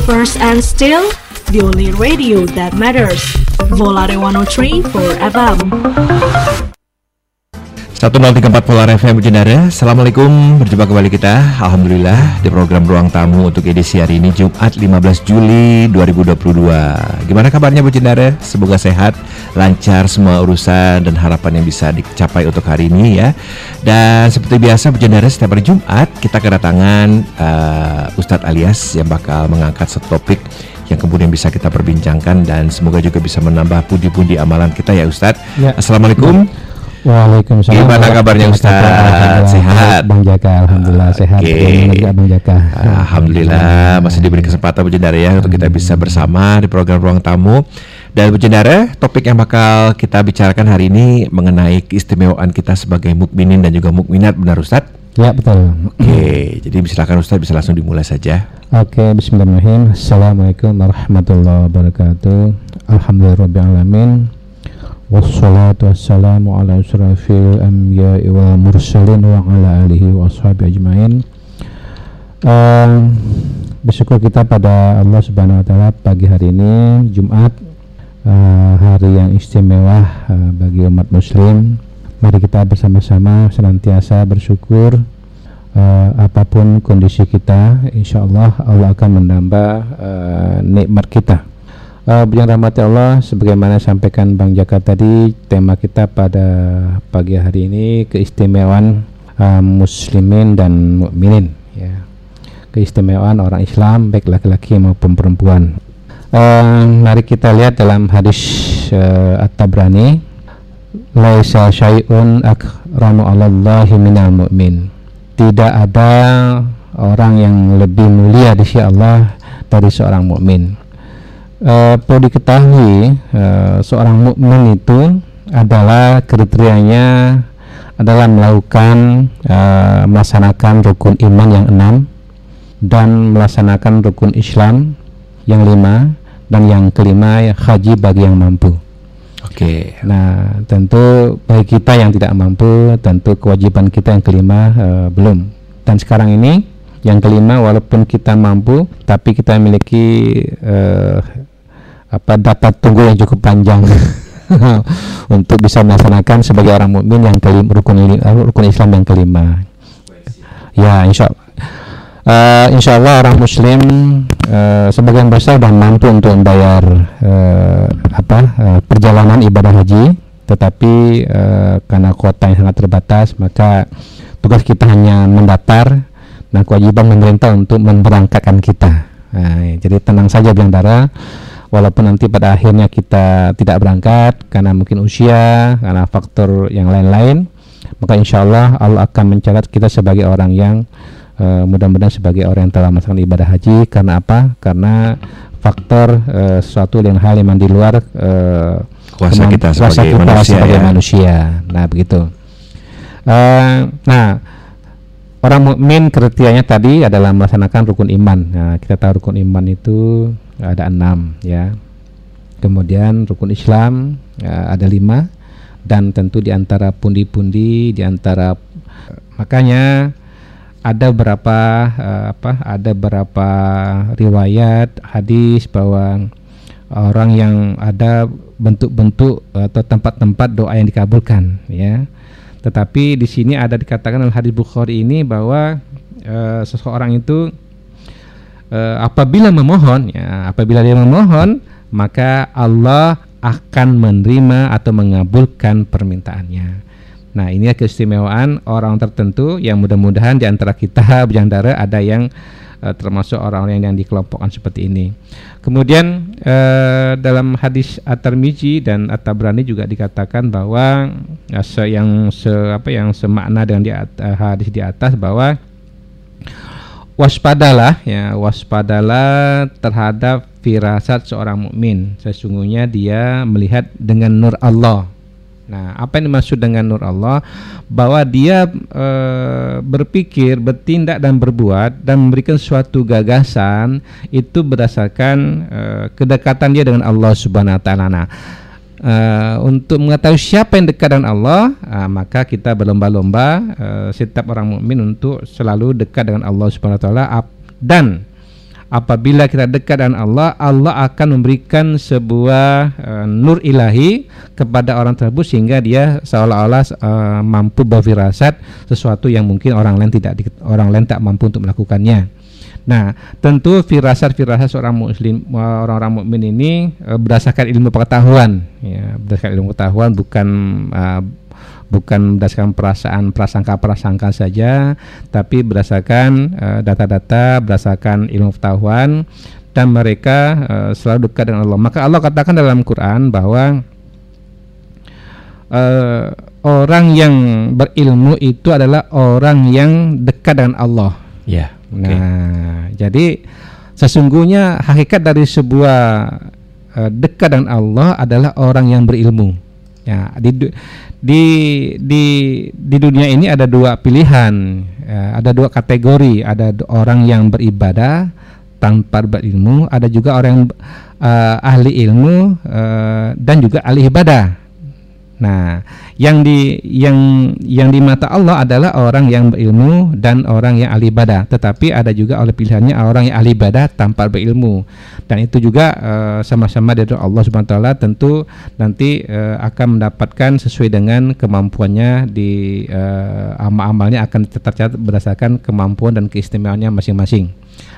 first and still the only radio that matters. Volare 103 for FM. 1034 Polar FM Jendara Assalamualaikum Berjumpa kembali kita Alhamdulillah Di program Ruang Tamu Untuk edisi hari ini Jumat 15 Juli 2022 Gimana kabarnya Bu Jendara? Semoga sehat Lancar semua urusan Dan harapan yang bisa dicapai untuk hari ini ya Dan seperti biasa Bu Jendara Setiap hari Jumat Kita kedatangan uh, Ustadz Alias Yang bakal mengangkat satu topik yang kemudian bisa kita perbincangkan dan semoga juga bisa menambah pundi-pundi amalan kita ya Ustadz. Ya. Assalamualaikum. Waalaikumsalam. Gimana kabarnya Ustaz? Sehat? Bang Jaka, Alhamdulillah uh, sehat. Okay. Bang Jaka. Alhamdulillah masih diberi kesempatan Bu Jendara ya untuk kita bisa bersama di program Ruang Tamu. Dan Bu Jendara, topik yang bakal kita bicarakan hari ini mengenai keistimewaan kita sebagai mukminin dan juga mukminat, benar Ustaz? Ya betul. Oke, okay, jadi silakan Ustaz bisa langsung dimulai saja. Oke, okay, Bismillahirrahmanirrahim. Assalamualaikum warahmatullahi wabarakatuh. Alhamdulillahirobbilalamin. Wassalatu wassalamu ala asrafil anbiya'i wal mursalin wa ala alihi wa ashabi ajmain. Uh, Bersyukur kita pada Allah subhanahu wa ta'ala pagi hari ini Jumat uh, Hari yang istimewa uh, bagi umat muslim. Mari kita bersama-sama senantiasa bersyukur uh, Apa pun kondisi kita Insya Allah Allah akan menambah uh, nikmat kita Uh, yang rahmati Allah, sebagaimana sampaikan Bang Jaka tadi, tema kita pada pagi hari ini keistimewaan uh, muslimin dan mukminin ya. Keistimewaan orang Islam baik laki-laki maupun perempuan. Uh, mari kita lihat dalam hadis uh, At-Tabrani, laisa syai'un akramu 'alallahi minal mu'min. Tidak ada orang yang lebih mulia di sisi Allah dari seorang mukmin uh, perlu diketahui uh, seorang mukmin itu adalah kriterianya adalah melakukan uh, melaksanakan rukun iman yang enam dan melaksanakan rukun Islam yang lima dan yang kelima ya, haji bagi yang mampu. Oke. Okay. Nah, tentu bagi kita yang tidak mampu, tentu kewajiban kita yang kelima uh, belum. Dan sekarang ini yang kelima, walaupun kita mampu, tapi kita memiliki uh, apa data tunggu yang cukup panjang untuk bisa melaksanakan sebagai orang mukmin yang kelima rukun rukun Islam yang kelima. Ya, insya uh, insya Allah orang Muslim uh, sebagian besar sudah mampu untuk membayar uh, apa uh, perjalanan ibadah haji, tetapi uh, karena kuota yang sangat terbatas, maka tugas kita hanya mendaftar dan kewajiban pemerintah untuk memberangkatkan kita. Nah, jadi tenang saja bilang darah walaupun nanti pada akhirnya kita tidak berangkat karena mungkin usia karena faktor yang lain-lain maka insya Allah Allah akan mencatat kita sebagai orang yang uh, mudah-mudahan sebagai orang yang telah melaksanakan ibadah haji karena apa karena faktor uh, sesuatu yang hal yang di luar uh, kuasa kita sebagai kuasa kita manusia, sebagai ya. manusia nah begitu uh, nah Orang mukmin kriterianya tadi adalah melaksanakan rukun iman. Nah, kita tahu rukun iman itu ada enam ya. Kemudian rukun Islam ya, ada lima. Dan tentu di antara pundi-pundi di antara makanya ada berapa uh, apa ada berapa riwayat hadis bahwa orang yang ada bentuk-bentuk atau tempat-tempat doa yang dikabulkan ya. Tetapi di sini ada dikatakan dalam hadis Bukhari ini bahwa uh, seseorang itu uh, apabila memohon ya apabila dia memohon maka Allah akan menerima atau mengabulkan permintaannya. Nah, ini keistimewaan orang tertentu yang mudah-mudahan di antara kita darah ada yang uh, termasuk orang-orang yang dikelompokkan seperti ini. Kemudian uh, dalam hadis At-Tirmizi dan At-Tabrani juga dikatakan bahwa uh, se yang se apa yang semakna dengan di hadis di atas bahwa waspadalah ya waspadalah terhadap firasat seorang mukmin. Sesungguhnya dia melihat dengan nur Allah. Nah apa yang dimaksud dengan nur Allah? Bahwa dia e, berpikir bertindak dan berbuat dan memberikan suatu gagasan itu berdasarkan e, kedekatan dia dengan Allah Subhanahu wa taala. Nah uh, untuk mengetahui siapa yang dekat dengan Allah, uh, maka kita berlomba-lomba uh, setiap orang mukmin untuk selalu dekat dengan Allah Subhanahu wa taala dan apabila kita dekat dengan Allah, Allah akan memberikan sebuah uh, nur ilahi kepada orang tersebut sehingga dia seolah-olah uh, mampu berfirasat sesuatu yang mungkin orang lain tidak orang lain tak mampu untuk melakukannya. Nah, tentu firasat-firasat seorang muslim orang-orang mukmin ini uh, berdasarkan ilmu pengetahuan ya, berdasarkan ilmu pengetahuan bukan uh, bukan berdasarkan perasaan prasangka-prasangka saja, tapi berdasarkan eh, data-data, berdasarkan ilmu pengetahuan dan mereka uh, selalu dekat dengan Allah. Maka Allah katakan dalam Quran bahwa uh, orang yang berilmu itu adalah orang yang dekat dengan Allah. Ya. Yeah, okay. Nah, jadi sesungguhnya hakikat dari sebuah uh, dekat dengan Allah adalah orang yang berilmu. Ya, di di di di dunia ini ada dua pilihan, ya, ada dua kategori, ada orang yang beribadah tanpa berilmu, ada juga orang yang uh, ahli ilmu uh, dan juga ahli ibadah. Nah, yang di yang yang di mata Allah adalah orang yang berilmu dan orang yang ahli ibadah. Tetapi ada juga oleh pilihannya orang yang ahli ibadah tanpa berilmu. Dan itu juga uh, sama-sama dari Allah Subhanahu wa taala tentu nanti uh, akan mendapatkan sesuai dengan kemampuannya di uh, amal-amalnya akan tercatat berdasarkan kemampuan dan keistimewaannya masing-masing.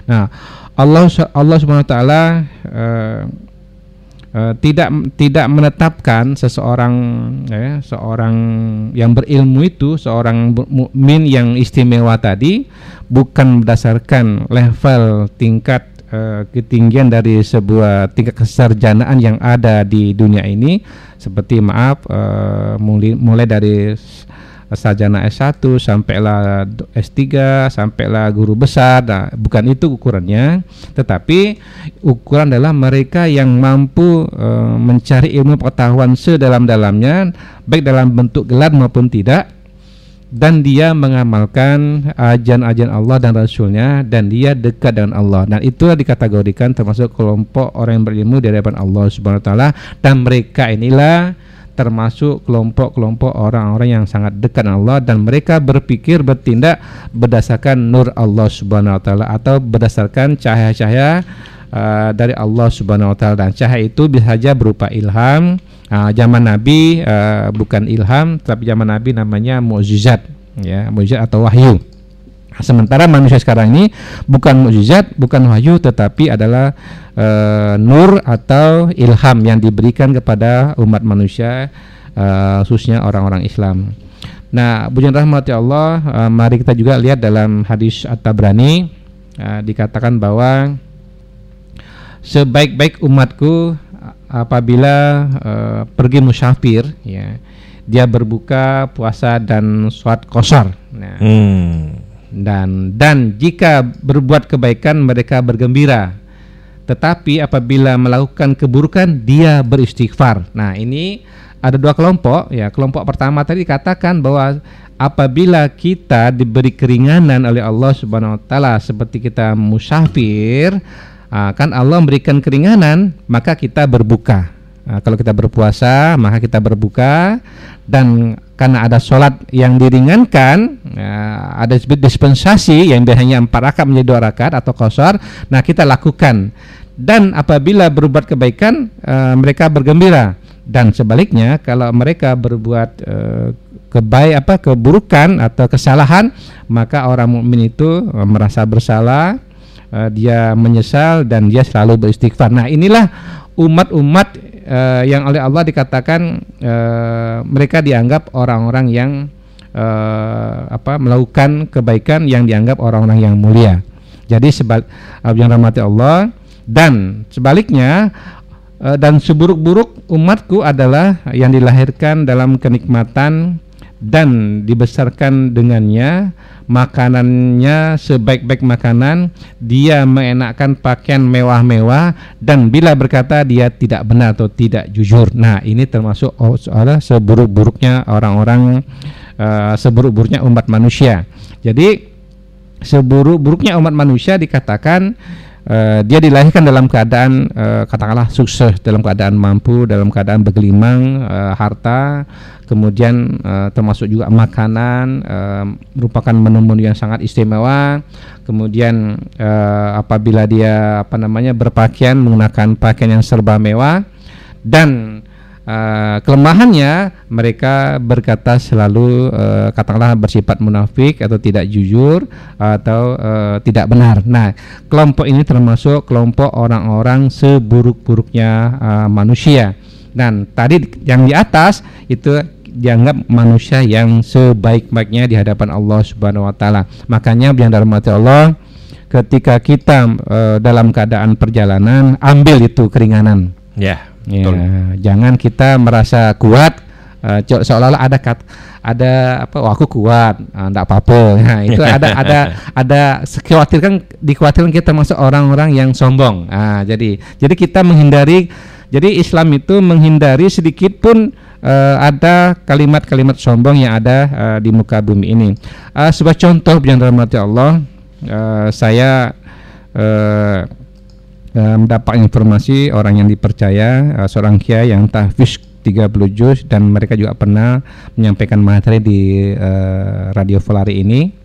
Nah, Allah Allah Subhanahu wa taala uh, uh, tidak tidak menetapkan seseorang ya, seorang yang berilmu itu seorang mukmin yang istimewa tadi bukan berdasarkan level tingkat uh, ketinggian dari sebuah tingkat kesarjanaan yang ada di dunia ini. Seperti maaf uh, mulai mulai dari sarjana S1 sampailah S3 sampailah guru besar. Nah bukan itu ukurannya. Tetapi ukuran adalah mereka yang mampu e, mencari ilmu pengetahuan sedalam-dalamnya baik dalam bentuk gelar maupun tidak. Dan dia mengamalkan ajaran-ajaran Allah dan Rasulnya dan dia dekat dengan Allah. Dan itulah dikategorikan termasuk kelompok orang yang berilmu di hadapan Allah Subhanahu wa taala. Dan mereka inilah termasuk kelompok-kelompok orang-orang yang sangat dekat Allah dan mereka berpikir bertindak berdasarkan nur Allah Subhanahu wa taala atau berdasarkan cahaya-cahaya uh, dari Allah Subhanahu wa taala dan cahaya itu bisa saja berupa ilham. Uh, zaman Nabi uh, bukan ilham tapi zaman Nabi namanya mukjizat ya, mukjizat atau wahyu. Sementara manusia sekarang ini bukan mukjizat, bukan wahyu, tetapi adalah e, nur atau ilham yang diberikan kepada umat manusia, e, khususnya orang-orang Islam. Nah, bujan rahmati Allah, e, mari kita juga lihat dalam hadis At-Tabrani e, dikatakan bahwa sebaik-baik umatku apabila e, pergi musyafir, ya, dia berbuka, puasa dan sholat kosor. Nah, hmm dan dan jika berbuat kebaikan mereka bergembira. Tetapi apabila melakukan keburukan dia beristighfar. Nah ini ada dua kelompok. Ya kelompok pertama tadi katakan bahwa apabila kita diberi keringanan oleh Allah Subhanahu wa taala seperti kita musafir kan Allah memberikan keringanan maka kita berbuka. Nah, kalau kita berpuasa, maka kita berbuka. Dan karena ada sholat yang diringankan, ya, ada dispensasi yang biasanya empat rakaat menjadi dua rakaat atau kosor, nah kita lakukan. Dan apabila berbuat kebaikan, uh, mereka bergembira. Dan sebaliknya, kalau mereka berbuat uh, kebaik apa keburukan atau kesalahan, maka orang mukmin itu uh, merasa bersalah, uh, dia menyesal dan dia selalu beristighfar. Nah inilah umat-umat uh, yang oleh Allah dikatakan uh, mereka dianggap orang-orang yang uh, apa melakukan kebaikan yang dianggap orang-orang yang mulia. Jadi sebab yang rahmati Allah dan sebaliknya uh, dan seburuk-buruk umatku adalah yang dilahirkan dalam kenikmatan dan dibesarkan dengannya makanannya sebaik-baik makanan dia mengenakan pakaian mewah-mewah dan bila berkata dia tidak benar atau tidak jujur. Nah ini termasuk oh, seburuk-buruknya orang-orang uh, seburuk-buruknya umat manusia. Jadi seburuk-buruknya umat manusia dikatakan uh, dia dilahirkan dalam keadaan uh, katakanlah sukses, dalam keadaan mampu, dalam keadaan bergelimang uh, harta, kemudian uh, termasuk juga makanan uh, merupakan menu-menu yang sangat istimewa. Kemudian uh, apabila dia apa namanya berpakaian menggunakan pakaian yang serba mewah dan Uh, kelemahannya mereka berkata selalu uh, katakanlah bersifat munafik atau tidak jujur atau uh, tidak benar. Nah, kelompok ini termasuk kelompok orang-orang seburuk-buruknya uh, manusia. Dan tadi yang di atas itu dianggap manusia yang sebaik-baiknya di hadapan Allah Subhanahu wa taala. Makanya yang dalam mati Allah ketika kita uh, dalam keadaan perjalanan ambil itu keringanan. Ya. Ya, jangan kita merasa kuat uh, seolah-olah ada kat, ada apa oh aku kuat enggak uh, apa-apa. Nah itu ada ada ada dikhawatirkan dikhawatirkan kita masuk orang-orang yang sombong. Nah jadi jadi kita menghindari jadi Islam itu menghindari sedikit pun uh, ada kalimat-kalimat sombong yang ada uh, di muka bumi ini. Uh, sebuah contoh yang dalam Allah uh, saya uh, mendapat informasi orang yang dipercaya uh, seorang kiai yang tahfiz 30 juz dan mereka juga pernah menyampaikan materi di uh, radio Volari ini.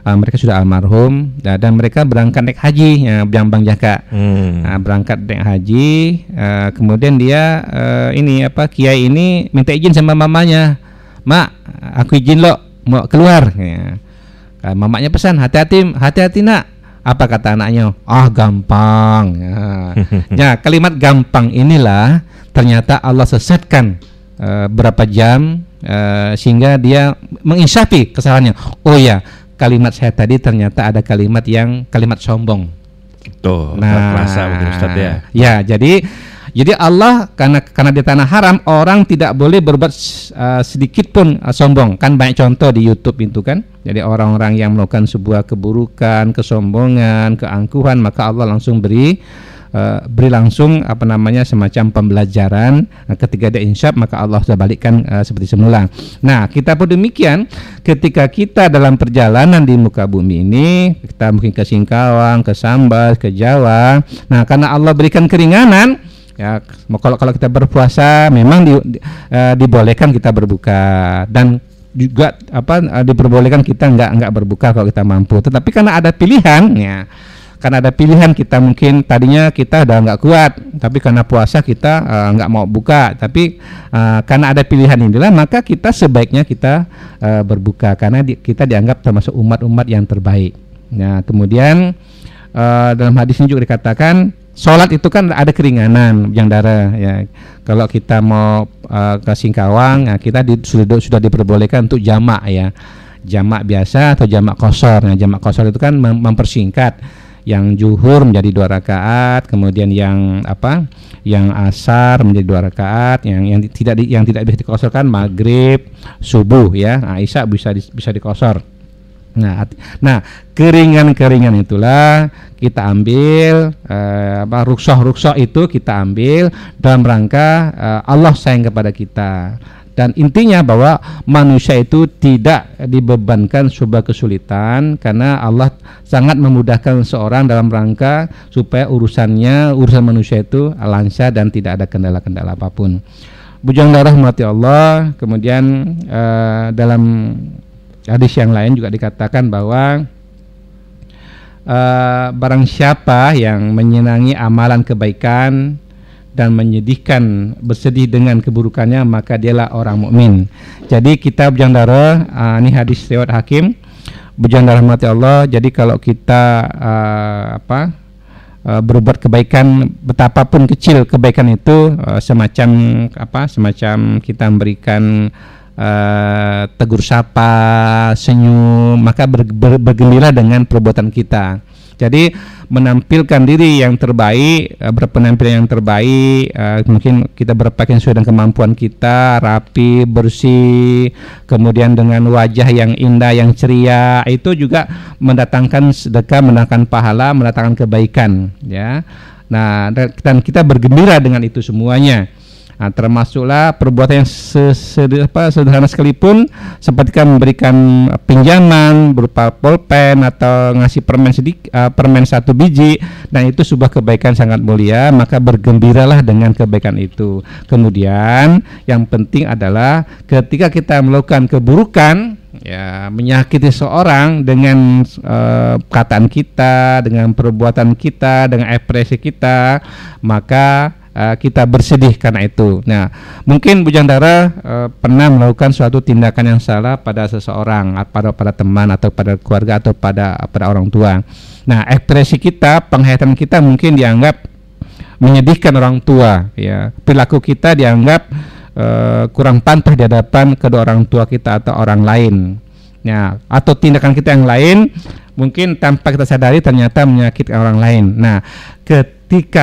Uh, mereka sudah almarhum uh, dan mereka berangkat naik haji uh, yang Bang Jaka. Hmm. uh, berangkat naik haji uh, kemudian dia uh, ini apa kiai ini minta izin sama mamanya. Mak aku izin lo mau keluar. Ya. uh, mamanya pesan hati-hati hati-hati nak apa kata anaknya? Ah gampang. Ya. ya, kalimat gampang inilah ternyata Allah sesatkan uh, berapa jam uh, sehingga dia menginsafi kesalahannya. Oh ya, kalimat saya tadi ternyata ada kalimat yang kalimat sombong. Tuh, nah, merasa Ustaz ya. Ya, jadi jadi Allah karena karena di tanah haram orang tidak boleh berbuat uh, sedikit pun uh, sombong. Kan banyak contoh di YouTube itu kan. Jadi orang-orang yang melakukan sebuah keburukan, kesombongan, keangkuhan maka Allah langsung beri uh, beri langsung apa namanya semacam pembelajaran nah, ketika dia insyaf maka Allah sudah balikkan uh, seperti semula. Nah, kita pun demikian ketika kita dalam perjalanan di muka bumi ini, kita mungkin ke Singkawang, ke Sambas, ke Jawa. Nah, karena Allah berikan keringanan, ya kalau kalau kita berpuasa memang di, di, uh, dibolehkan kita berbuka. Dan juga apa uh, diperbolehkan kita nggak nggak berbuka kalau kita mampu. Tetapi karena ada pilihan ya. Karena ada pilihan kita mungkin tadinya kita udah nggak kuat tapi karena puasa kita uh, nggak mau buka. Tapi uh, karena ada pilihan inilah maka kita sebaiknya kita uh, berbuka. Karena di, kita dianggap termasuk umat-umat yang terbaik. Nah kemudian uh, dalam hadis ini juga dikatakan Sholat itu kan ada keringanan yang darah ya. Kalau kita mau uh, ke Singkawang, nah kita di, sudah sudah diperbolehkan untuk jamak ya, jamak biasa atau jamak kosor. Nah jamak kosor itu kan mem mempersingkat yang juhur menjadi dua rakaat, kemudian yang apa, yang asar menjadi dua rakaat, yang yang tidak di, yang tidak bisa dikosorkan maghrib, subuh ya, nah, bisa di, bisa dikosor. Nah, nah keringan-keringan itulah kita ambil eh, apa rukshoh-rukshoh itu kita ambil dalam rangka eh, Allah sayang kepada kita dan intinya bahwa manusia itu tidak dibebankan sebuah kesulitan karena Allah sangat memudahkan seorang dalam rangka supaya urusannya urusan manusia itu lancar dan tidak ada kendala-kendala apa pun. Bujang darah Allah kemudian uh, dalam hadis yang lain juga dikatakan bahwa uh, barang siapa yang menyenangi amalan kebaikan dan menyedihkan bersedih dengan keburukannya maka dialah orang mukmin. Jadi kita bujandara uh, ini hadis riwayat Hakim bujandara mati Allah. Jadi kalau kita uh, apa uh, berbuat kebaikan betapapun kecil kebaikan itu uh, semacam apa semacam kita memberikan uh, tegur sapa, senyum, maka ber, ber, bergembira dengan perbuatan kita. Jadi menampilkan diri yang terbaik, uh, berpenampilan yang terbaik, uh, mungkin kita berpakaian sesuai dengan kemampuan kita, rapi, bersih, kemudian dengan wajah yang indah, yang ceria, itu juga mendatangkan sedekah, mendatangkan pahala, mendatangkan kebaikan, ya. Nah, dan kita bergembira dengan itu semuanya. Nah, termasuklah perbuatan yang sederhana sekalipun seperti kan memberikan pinjaman berupa pulpen atau ngasih permen sedikit uh, permen satu biji dan itu sebuah kebaikan sangat mulia maka bergembiralah dengan kebaikan itu. Kemudian yang penting adalah ketika kita melakukan keburukan ya menyakiti seorang dengan uh, perkataan kita, dengan perbuatan kita, dengan ekspresi kita, maka uh, kita bersedih karena itu. Nah, mungkin Bu Jandara uh, pernah melakukan suatu tindakan yang salah pada seseorang, pada pada teman atau pada keluarga atau pada pada orang tua. Nah, ekspresi kita, penghayatan kita mungkin dianggap menyedihkan orang tua, ya. Perilaku kita dianggap uh, kurang pantas di hadapan kedua orang tua kita atau orang lain. Ya, atau tindakan kita yang lain mungkin tanpa kita sadari ternyata menyakitkan orang lain. Nah, ketika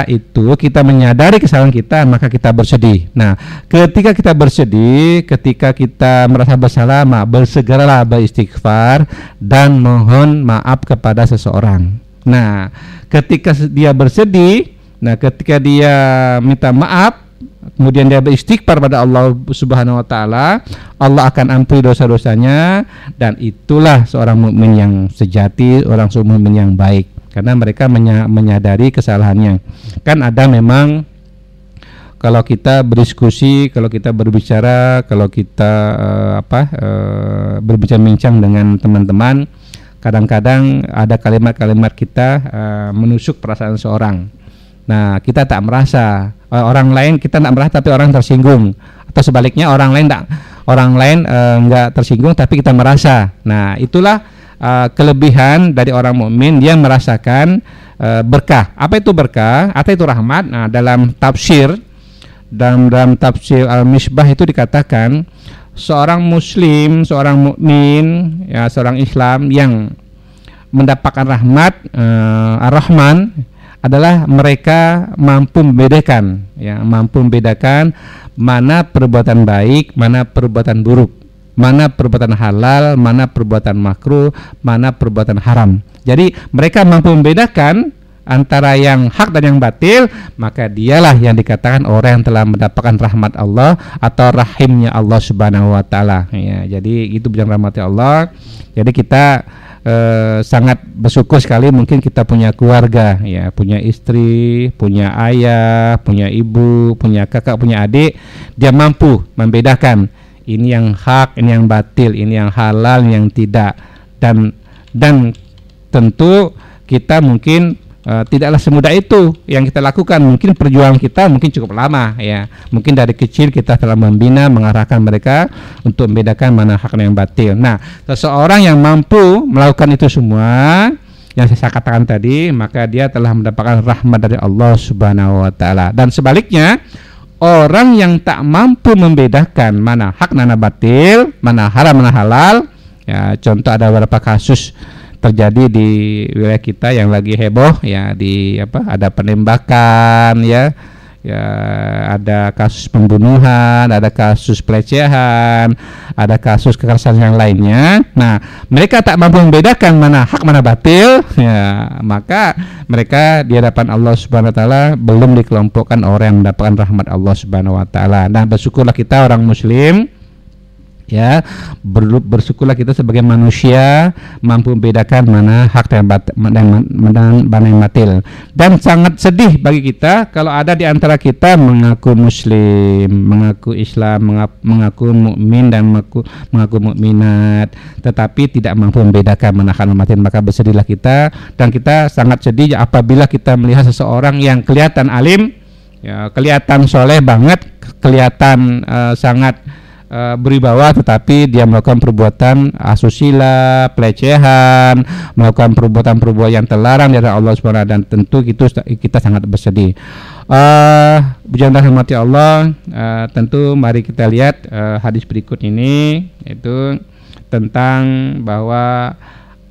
itu kita menyadari kesalahan kita, maka kita bersedih. Nah, ketika kita bersedih, ketika kita merasa bersalah, maka bersegeralah beristighfar dan mohon maaf kepada seseorang. Nah, ketika dia bersedih, nah ketika dia minta maaf, kemudian dia beristighfar pada Allah Subhanahu wa taala, Allah akan ampuni dosa-dosanya dan itulah seorang mukmin yang sejati, orang mukmin yang baik karena mereka menyadari kesalahannya. Kan ada memang kalau kita berdiskusi, kalau kita berbicara, kalau kita uh, apa uh, berbincang-bincang dengan teman-teman, kadang-kadang ada kalimat-kalimat kita uh, menusuk perasaan seorang. Nah, kita tak merasa uh, orang lain kita tidak merasa tapi orang tersinggung atau sebaliknya orang lain tak orang lain enggak uh, tersinggung tapi kita merasa. Nah, itulah uh, kelebihan dari orang mukmin dia merasakan uh, berkah. Apa itu berkah? Atau itu rahmat? Nah, dalam tafsir dalam dalam tafsir Al-Misbah itu dikatakan seorang muslim, seorang mukmin, ya seorang Islam yang mendapatkan rahmat uh, Ar-Rahman adalah mereka mampu membedakan ya mampu membedakan mana perbuatan baik mana perbuatan buruk mana perbuatan halal mana perbuatan makruh mana perbuatan haram. Jadi mereka mampu membedakan antara yang hak dan yang batil maka dialah yang dikatakan orang yang telah mendapatkan rahmat Allah atau rahimnya Allah Subhanahu wa taala. Ya jadi itu bilang rahmat Allah. Jadi kita eh, sangat bersyukur sekali mungkin kita punya keluarga ya punya istri punya ayah punya ibu punya kakak punya adik dia mampu membedakan ini yang hak ini yang batil ini yang halal ini yang tidak dan dan tentu kita mungkin uh, tidaklah semudah itu yang kita lakukan. Mungkin perjuangan kita mungkin cukup lama ya. Mungkin dari kecil kita telah membina, mengarahkan mereka untuk membedakan mana hak dan yang batil. Nah, seseorang yang mampu melakukan itu semua yang saya katakan tadi, maka dia telah mendapatkan rahmat dari Allah Subhanahu wa taala. Dan sebaliknya, orang yang tak mampu membedakan mana hak mana batil, mana haram mana halal, ya contoh ada beberapa kasus terjadi di wilayah kita yang lagi heboh ya di apa ada penembakan ya ya ada kasus pembunuhan, ada kasus pelecehan, ada kasus kekerasan yang lainnya. Nah, mereka tak mampu membedakan mana hak mana batil, ya maka mereka di hadapan Allah Subhanahu wa taala belum dikelompokkan orang yang mendapatkan rahmat Allah Subhanahu wa taala. Nah, bersyukurlah kita orang muslim ya ber, bersyukurlah kita sebagai manusia mampu membedakan mana hak dan dan mana yang batil. Dan sangat sedih bagi kita kalau ada di antara kita mengaku muslim mengaku Islam mengaku mukmin dan mengaku mengaku mukminat tetapi tidak mampu membedakan mana hak dan batil maka bersedihlah kita. Dan kita sangat sedih apabila kita melihat seseorang yang kelihatan alim ya kelihatan soleh banget kelihatan uh, sangat uh, beribawa tetapi dia melakukan perbuatan asusila, pelecehan, melakukan perbuatan-perbuatan yang terlarang dari Allah Subhanahu dan tentu itu kita sangat bersedih. Uh, Bujanda mati Allah, uh, tentu mari kita lihat uh, hadis berikut ini yaitu tentang bahwa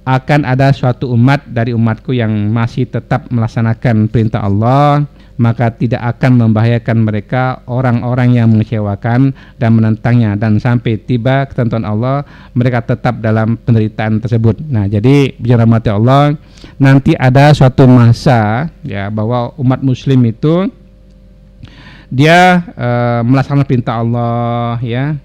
akan ada suatu umat dari umatku yang masih tetap melaksanakan perintah Allah maka tidak akan membahayakan mereka orang-orang yang mengecewakan dan menentangnya. Dan sampai tiba ketentuan Allah mereka tetap dalam penderitaan tersebut. Nah, jadi bicara mati Allah nanti ada suatu masa ya bahwa umat muslim itu dia uh, melaksanakan perintah Allah ya.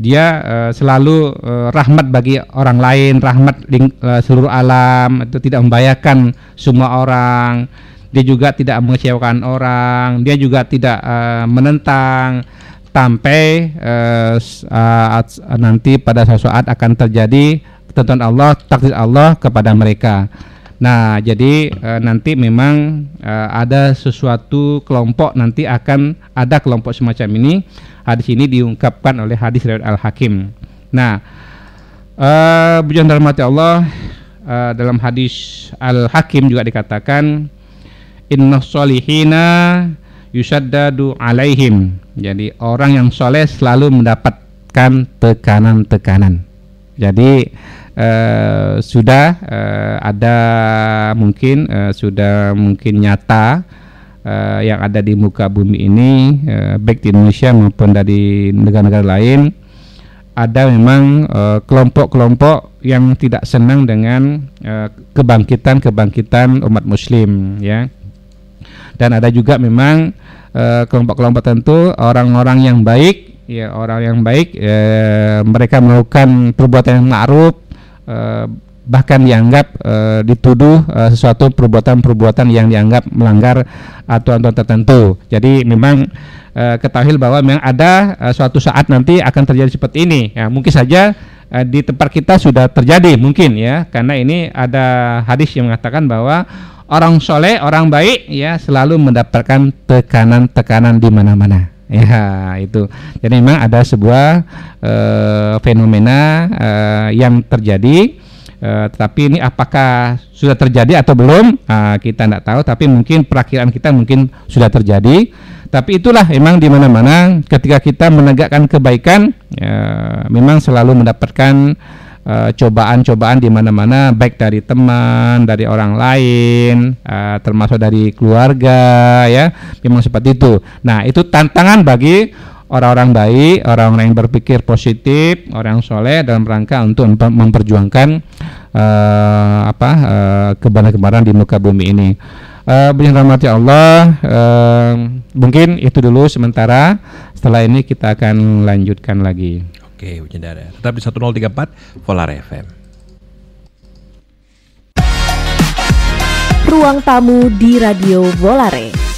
Dia uh, selalu uh, rahmat bagi orang lain rahmat ling, uh, seluruh alam. Itu tidak membahayakan semua orang dia juga tidak mengecewakan orang dia juga tidak uh, menentang sampai uh, uh, nanti pada suatu saat akan terjadi ketentuan Allah takdir Allah kepada mereka Nah, jadi e, nanti memang e, ada sesuatu kelompok nanti akan ada kelompok semacam ini. Hadis ini diungkapkan oleh hadis riwayat Al Hakim. Nah, e, bujan mati Allah e, dalam hadis Al Hakim juga dikatakan inna solihina yusaddadu alaihim. Jadi orang yang soleh selalu mendapatkan tekanan-tekanan. Jadi uh, sudah uh, ada mungkin uh, sudah mungkin nyata uh, yang ada di muka bumi ini uh, baik di Indonesia maupun dari negara-negara lain ada memang kelompok-kelompok uh, yang tidak senang dengan kebangkitan-kebangkitan uh, umat muslim ya dan ada juga memang kelompok-kelompok tentu orang-orang yang baik ya orang yang baik eh, mereka melakukan perbuatan yang ma'ruf Eh, bahkan dianggap uh, dituduh uh, sesuatu perbuatan-perbuatan yang dianggap melanggar aturan-aturan tertentu. Jadi memang uh, ketahui bahwa memang ada uh, suatu saat nanti akan terjadi seperti ini. Ya, mungkin saja uh, di tempat kita sudah terjadi mungkin ya, karena ini ada hadis yang mengatakan bahwa orang soleh, orang baik ya selalu mendapatkan tekanan-tekanan di mana-mana. Ya itu. Jadi memang ada sebuah uh, fenomena uh, yang terjadi. Uh, tetapi ini apakah sudah terjadi atau belum uh, kita tidak tahu. Tapi mungkin perakhiran kita mungkin sudah terjadi. Tapi itulah memang di mana-mana ketika kita menegakkan kebaikan, uh, memang selalu mendapatkan Eh, cobaan-cobaan uh, di mana-mana baik dari teman, dari orang lain, uh, termasuk dari keluarga ya. Memang seperti itu. Nah, itu tantangan bagi orang-orang baik, orang-orang yang berpikir positif, orang soleh dalam rangka untuk memperjuangkan uh, apa uh, kebenaran-kebenaran di muka bumi ini. Uh, rahmati Allah, uh, mungkin itu dulu sementara. Setelah ini kita akan lanjutkan lagi. Oke, Wujendara. Tetap di 1034 Volar FM. Ruang tamu di Radio Volare.